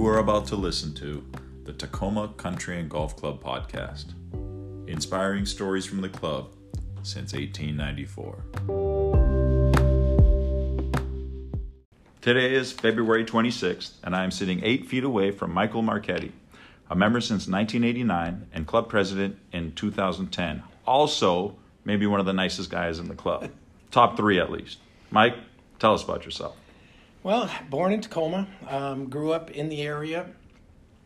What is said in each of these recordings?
You are about to listen to the Tacoma Country and Golf Club podcast, inspiring stories from the club since 1894. Today is February 26th, and I am sitting eight feet away from Michael Marchetti, a member since 1989 and club president in 2010. Also, maybe one of the nicest guys in the club. Top three at least. Mike, tell us about yourself. Well, born in Tacoma, um, grew up in the area.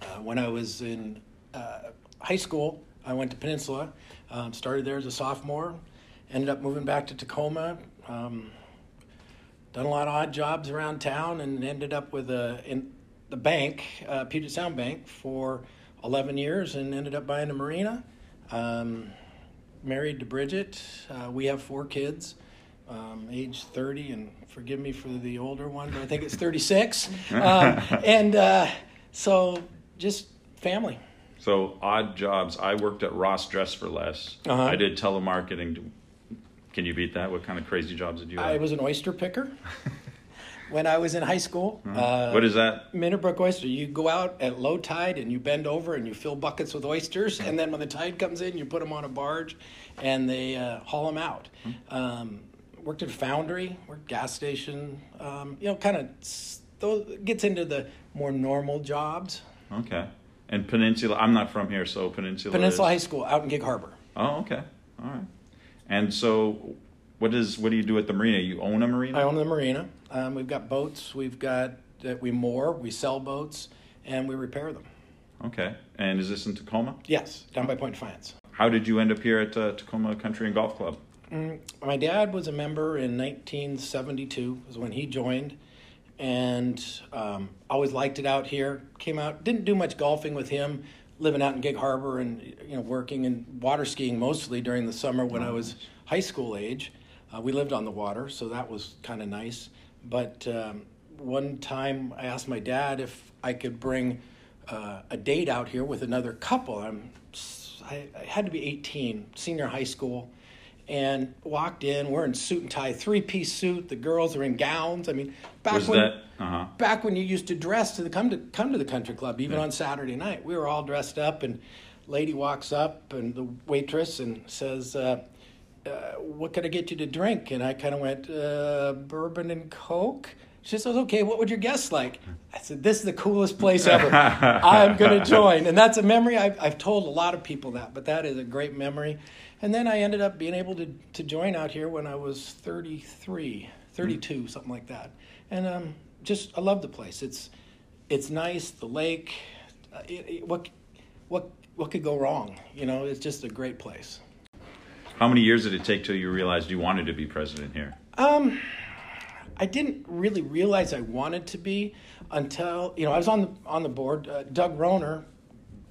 Uh, when I was in uh, high school, I went to Peninsula, um, started there as a sophomore, ended up moving back to Tacoma, um, done a lot of odd jobs around town, and ended up with a in the bank, uh, Puget Sound Bank, for 11 years, and ended up buying a marina. Um, married to Bridget. Uh, we have four kids um, age 30, and forgive me for the older one, but I think it's 36. um, and uh, so just family. So odd jobs. I worked at Ross Dress for Less. Uh-huh. I did telemarketing. Can you beat that? What kind of crazy jobs did you have? I was an oyster picker when I was in high school. Uh, Uh-huh. what is that? Minterbrook oyster. You go out at low tide and you bend over and you fill buckets with oysters, and then when the tide comes in, you put them on a barge, and they uh, haul them out. Um, worked at a foundry, worked gas station. Um, you know, kind of those gets into the more normal jobs. Okay. And Peninsula. I'm not from here, so Peninsula. Peninsula is- High School out in Gig Harbor. Oh, okay. All right. And so, what is what do you do at the marina? You own a marina? I own the marina. Um, we've got boats. We've got that we moor. We sell boats, and we repair them. Okay. And is this in Tacoma? Yes, down by Point Defiance. How did you end up here at uh, Tacoma Country and Golf Club? Mm, my dad was a member in 1972. Was when he joined, and um, always liked it out here. Came out, didn't do much golfing with him. Living out in Gig Harbor and you know working and water skiing mostly during the summer when I was high school age. Uh, we lived on the water, so that was kind of nice. But um, one time I asked my dad if I could bring uh, a date out here with another couple. I'm I, I had to be 18, senior high school, and walked in. We're in suit and tie, three piece suit. The girls are in gowns. I mean, back Was when that? Uh huh. back when you used to dress to the come to come to the country club, even on Saturday night, we were all dressed up. And lady walks up, and the waitress and says. Uh, uh, what could I get you to drink? And I kind of went, uh, bourbon and Coke. She says, okay, what would your guests like? I said, this is the coolest place ever. I'm going to join. And that's a memory. I've, I've told a lot of people that, but that is a great memory. And then I ended up being able to, to join out here when I was 33, 32, something like that. And um, just, I love the place. It's, it's nice, the lake. Uh, it, it, what, what, what could go wrong? You know, it's just a great place. How many years did it take till you realized you wanted to be president here? Um, I didn't really realize I wanted to be until you know I was on the on the board. Uh, Doug Roner,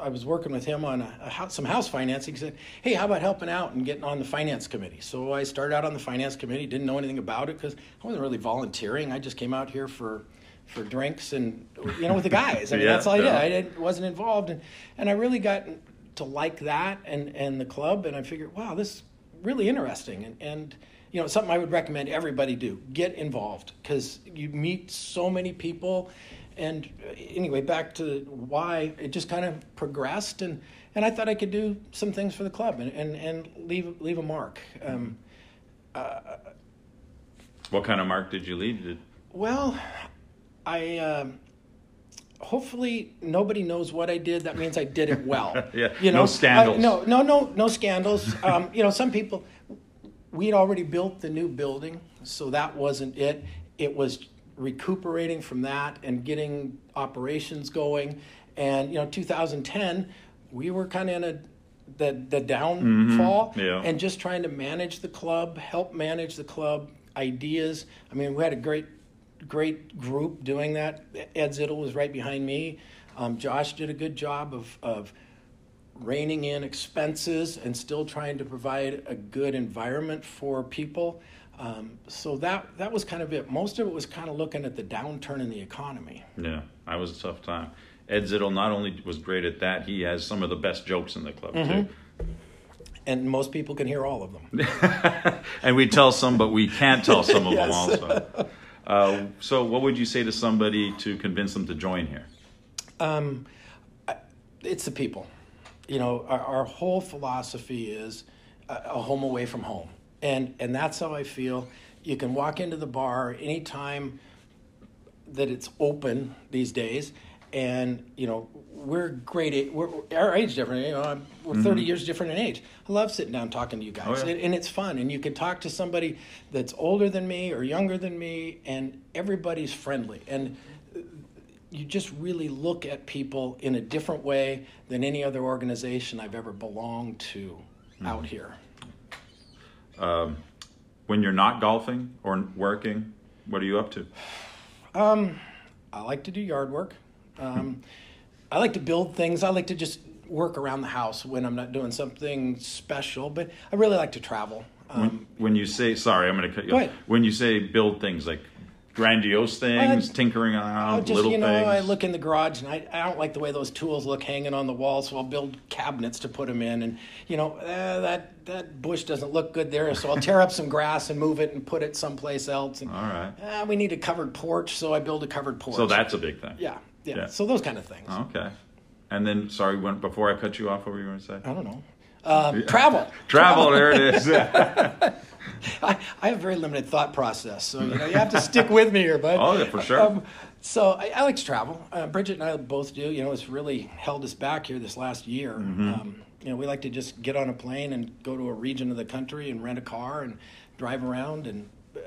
I was working with him on a, a house, some house financing. He said, "Hey, how about helping out and getting on the finance committee?" So I started out on the finance committee. Didn't know anything about it because I wasn't really volunteering. I just came out here for for drinks and you know with the guys. I mean, Yeah, that's all I did. yeah. I didn't, wasn't involved, and and I really got to like that and and the club. And I figured, wow, this is really interesting and and you know something I would recommend everybody do. Get involved because you meet so many people. And uh, anyway, back to why it just kind of progressed, and, and I thought I could do some things for the club and, and, and leave leave a mark. Um, What kind of mark did you leave? Did, Well, I um, hopefully nobody knows what I did. That means I did it well. Yeah, you no know, scandals. I- no, no, no, no scandals. Um, you know, some people. We had already built the new building, so that wasn't it. It was recuperating from that and getting operations going. And you know, 2010, we were kind of in a the the downfall, Mm-hmm. yeah. and just trying to manage the club, help manage the club, ideas. I mean, we had a great, great group doing that. Ed Zittel was right behind me. Um, Josh did a good job of, of reining in expenses and still trying to provide a good environment for people. Um, so that that was kind of it. Most of it was kind of looking at the downturn in the economy. yeah, that was a tough time. Ed Zittel not only was great at that, he has some of the best jokes in the club too. And most people can hear all of them. and we tell some, but we can't tell some of them Yes. also. Uh, so, what would you say to somebody to convince them to join here? Um, I, it's the people. You know, our, our whole philosophy is a, a home away from home, and and that's how I feel. You can walk into the bar anytime that it's open these days, and you know we're great. We're, our age different. You know, I'm, we're 30 years different in age. I love sitting down talking to you guys, Mm-hmm. Oh, yeah. and, and it's fun. And you can talk to somebody that's older than me or younger than me, and everybody's friendly. And you just really look at people in a different way than any other organization I've ever belonged to Mm-hmm. out here. When you're not golfing or working, what are you up to? Um, I like to do yard work. Um, I like to build things. I like to just work around the house when I'm not doing something special. But I really like to travel. Um, When, when you say, sorry, I'm going to cut you off. When you say build things like grandiose things, Uh, tinkering around, just little you know, things. I look in the garage and I, I don't like the way those tools look hanging on the wall, so I'll build cabinets to put them in. And you know, uh, that that bush doesn't look good there, so I'll tear up some grass and move it and put it someplace else. And All right. uh, we need a covered porch, so I build a covered porch. So that's a big thing. yeah, yeah, Yeah. So those kind of things. Okay. And then, sorry, when, before I cut you off, what were you going to say? I don't know. Um, Travel. Travel, there it is. I, I have very limited thought process, so you know you have to stick with me here, bud. Oh, yeah, for sure. so I, I like to travel. Uh, Bridget and I both do. You know, it's really held us back here this last year. Mm-hmm. Um, you know, we like to just get on a plane and go to a region of the country and rent a car and drive around. And uh,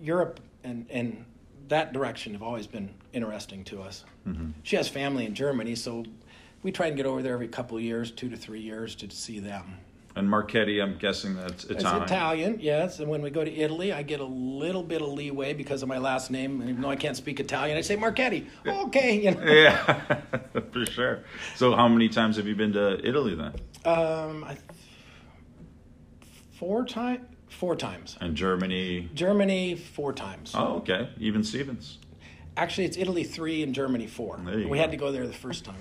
Europe and and that direction have always been interesting to us. Mm-hmm. She has family in Germany, so we try and get over there every couple of years, two to three years, to see them. And Marchetti, I'm guessing that's Italian. It's Italian, yes. And when we go to Italy, I get a little bit of leeway because of my last name. And even though I can't speak Italian, I say Marchetti. Okay, you know. Yeah, for sure. So, how many times have you been to Italy then? Um, I, four times. Four times. And Germany? Germany four times. Oh, okay. Even Stevens. Actually, it's Italy three and Germany four. There you we go. had to go there the first time.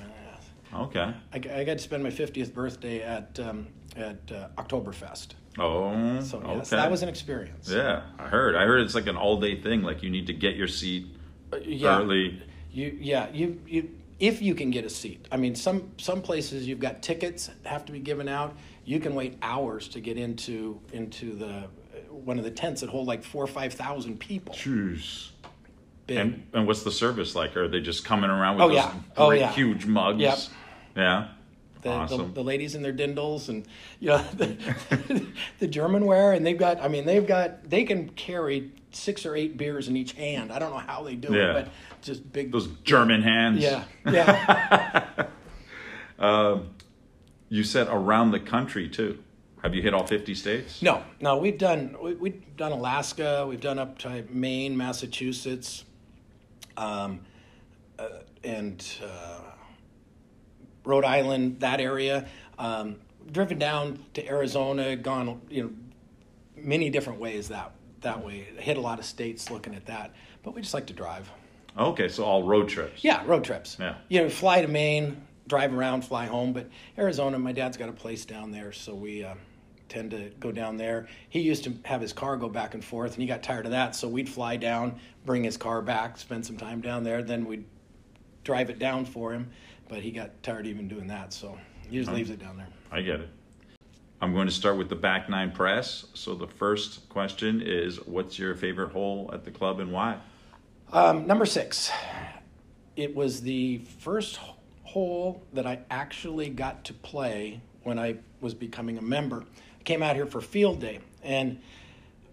Okay. I, I got to spend my fiftieth birthday at um, at uh, Oktoberfest. Oh, So okay. that was an experience. Yeah, I heard. I heard it's like an all-day thing. Like you need to get your seat Uh, yeah. early. You yeah you you if you can get a seat. I mean some some places you've got tickets have to be given out. You can wait hours to get into into the one of the tents that hold like four or five thousand people. Choose. Big. And and what's the service like? Are they just coming around with Oh, those yeah. Oh, yeah. huge mugs? Yep. Yeah. The, awesome. the, the ladies in their dirndls and you know the, the German wear and they've got I mean they've got they can carry six or eight beers in each hand. I don't know how they do Yeah. it, but just big Those German hands. yeah yeah. You said around the country too. Have you hit all 50 states? No, no, we've done we, we've done Alaska, we've done up to Maine, Massachusetts, um, uh, and uh, Rhode Island, that area. Um, driven down to Arizona, gone you know many different ways that that way. Hit a lot of states looking at that, but we just like to drive. Okay, so all road trips. Yeah, road trips. Yeah. You know, fly to Maine, drive around, fly home. But Arizona, my dad's got a place down there, so we uh, tend to go down there. He used to have his car go back and forth, and he got tired of that, so we'd fly down, bring his car back, spend some time down there, then we'd drive it down for him. But he got tired even doing that, so he just leaves it down there. I get it. I'm going to start with the back nine press. So the first question is what's your favorite hole at the club and why? Um, number six. It was the first hole that I actually got to play when I was becoming a member. I came out here for field day, and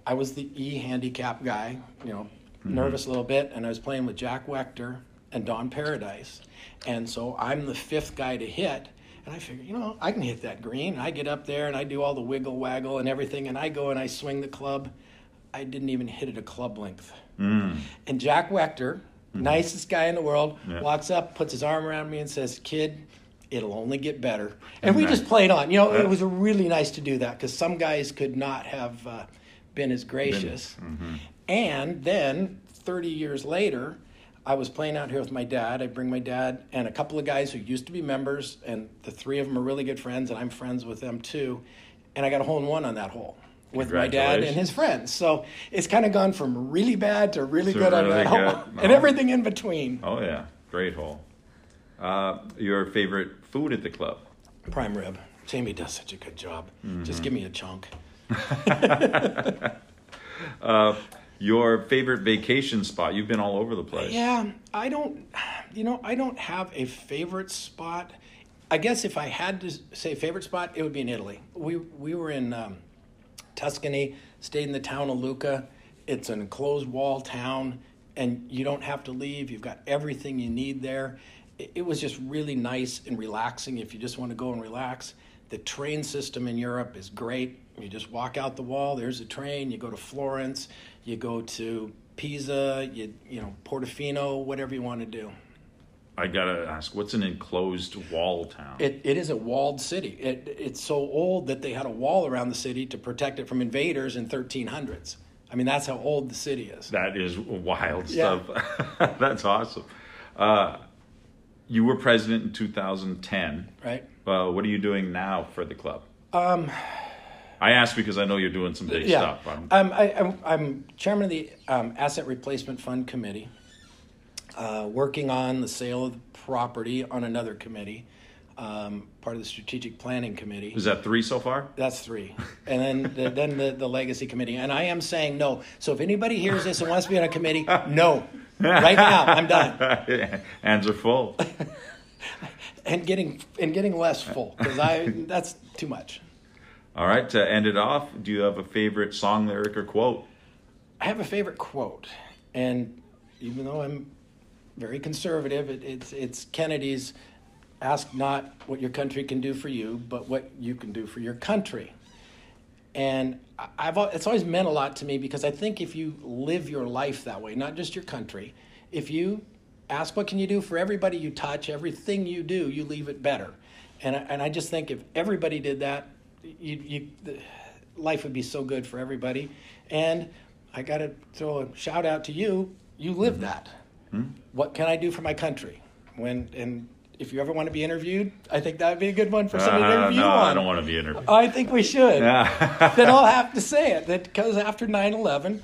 I was the E handicap guy, you know, nervous a little bit, and I was playing with Jack Wechter and Don Paradise. And so I'm the fifth guy to hit. And I figure, you know, I can hit that green. I get up there and I do all the wiggle waggle and everything, and I go and I swing the club. I didn't even hit it a club length. Mm. And Jack Wechter, mm-hmm. nicest guy in the world, Yeah. walks up, puts his arm around me, and says, "Kid, it'll only get better." And we just played on. You know, it was really nice to do that because some guys could not have uh, been as gracious. Mm-hmm. And then, thirty years later. I was playing out here with my dad. I bring my dad and a couple of guys who used to be members, and the three of them are really good friends, and I'm friends with them too. And I got a hole in one on that hole with my dad and his friends. So it's kind of gone from really bad to really To good on really that hole, and Oh. everything in between. Oh, yeah. Great hole. Uh, your favorite food at the club? Prime rib. Jamie does such a good job. Mm-hmm. Just give me a chunk. Your favorite vacation spot? You've been all over the place. Yeah, I don't, you know, I don't have a favorite spot. I guess if I had to say favorite spot, it would be in Italy. We we were in um, Tuscany, stayed in the town of Lucca. It's an enclosed wall town, and you don't have to leave. You've got everything you need there. It, it was just really nice and relaxing if you just want to go and relax. The train system in Europe is great. You just walk out the wall. There's a train. You go to Florence. You go to Pisa. You you know Portofino. Whatever you want to do. I gotta ask, what's an enclosed wall town? It, it is a walled city. It, it's so old that they had a wall around the city to protect it from invaders in 1300s. I mean, that's how old the city is. that is wild Yeah. stuff. That's awesome. Uh, you were president in 2010. Right? Uh, what are you doing now for the club? Um, I asked because I know you're doing some big Yeah. stuff. I'm- Um, I, I'm, I'm chairman of the um, Asset Replacement Fund Committee, uh, working on the sale of the property on another committee, um, part of the Strategic Planning Committee. is that three so far? That's three. And then the, then the, the legacy committee. And I am saying no. So if anybody hears this and wants to be on a committee, no. Right now, I'm done. Hands are full. And getting and getting less full because I that's too much. All right, to end it off, do you have a favorite song lyric or quote? I have a favorite quote, and even though I'm very conservative, it, it's it's Kennedy's "Ask not what your country can do for you, but what you can do for your country." And I've it's always meant a lot to me because I think if you live your life that way, not just your country, if you ask what can you do for everybody you touch, everything you do, you leave it better. And I, and I just think if everybody did that, you, you the, life would be so good for everybody. And I got to throw a shout out to you. You live that. What can I do for my country? When and if you ever want to be interviewed, I think that would be a good one for somebody to Uh, interview no, on. I don't want to be interviewed. I think we should. Yeah. then I'll have to say it that because after 9/11,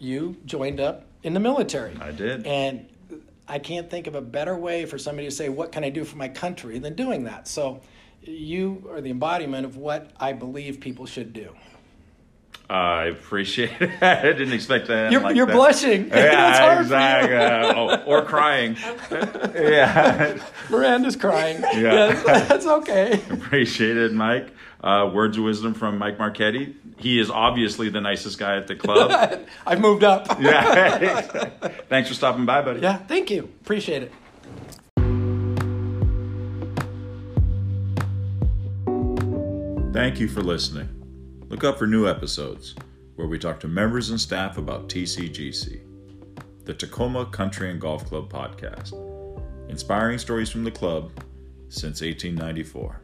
you joined up in the military. I did. And I can't think of a better way for somebody to say, "What can I do for my country?" than doing that. So, you are the embodiment of what I believe people should do. I appreciate it. I didn't expect that. You're, like you're that. blushing. It's Yeah, exactly. Uh, oh, or crying. yeah, Miranda's crying. Yeah. Yes, that's okay. appreciate it, Mike. Uh, words of wisdom from Mike Marchetti. He is obviously the nicest guy at the club. I've moved up. yeah. Thanks for stopping by, buddy. Yeah, thank you. Appreciate it. Thank you for listening. Look up for new episodes where we talk to members and staff about TCGC, the Tacoma Country and Golf Club podcast, inspiring stories from the club since 1894.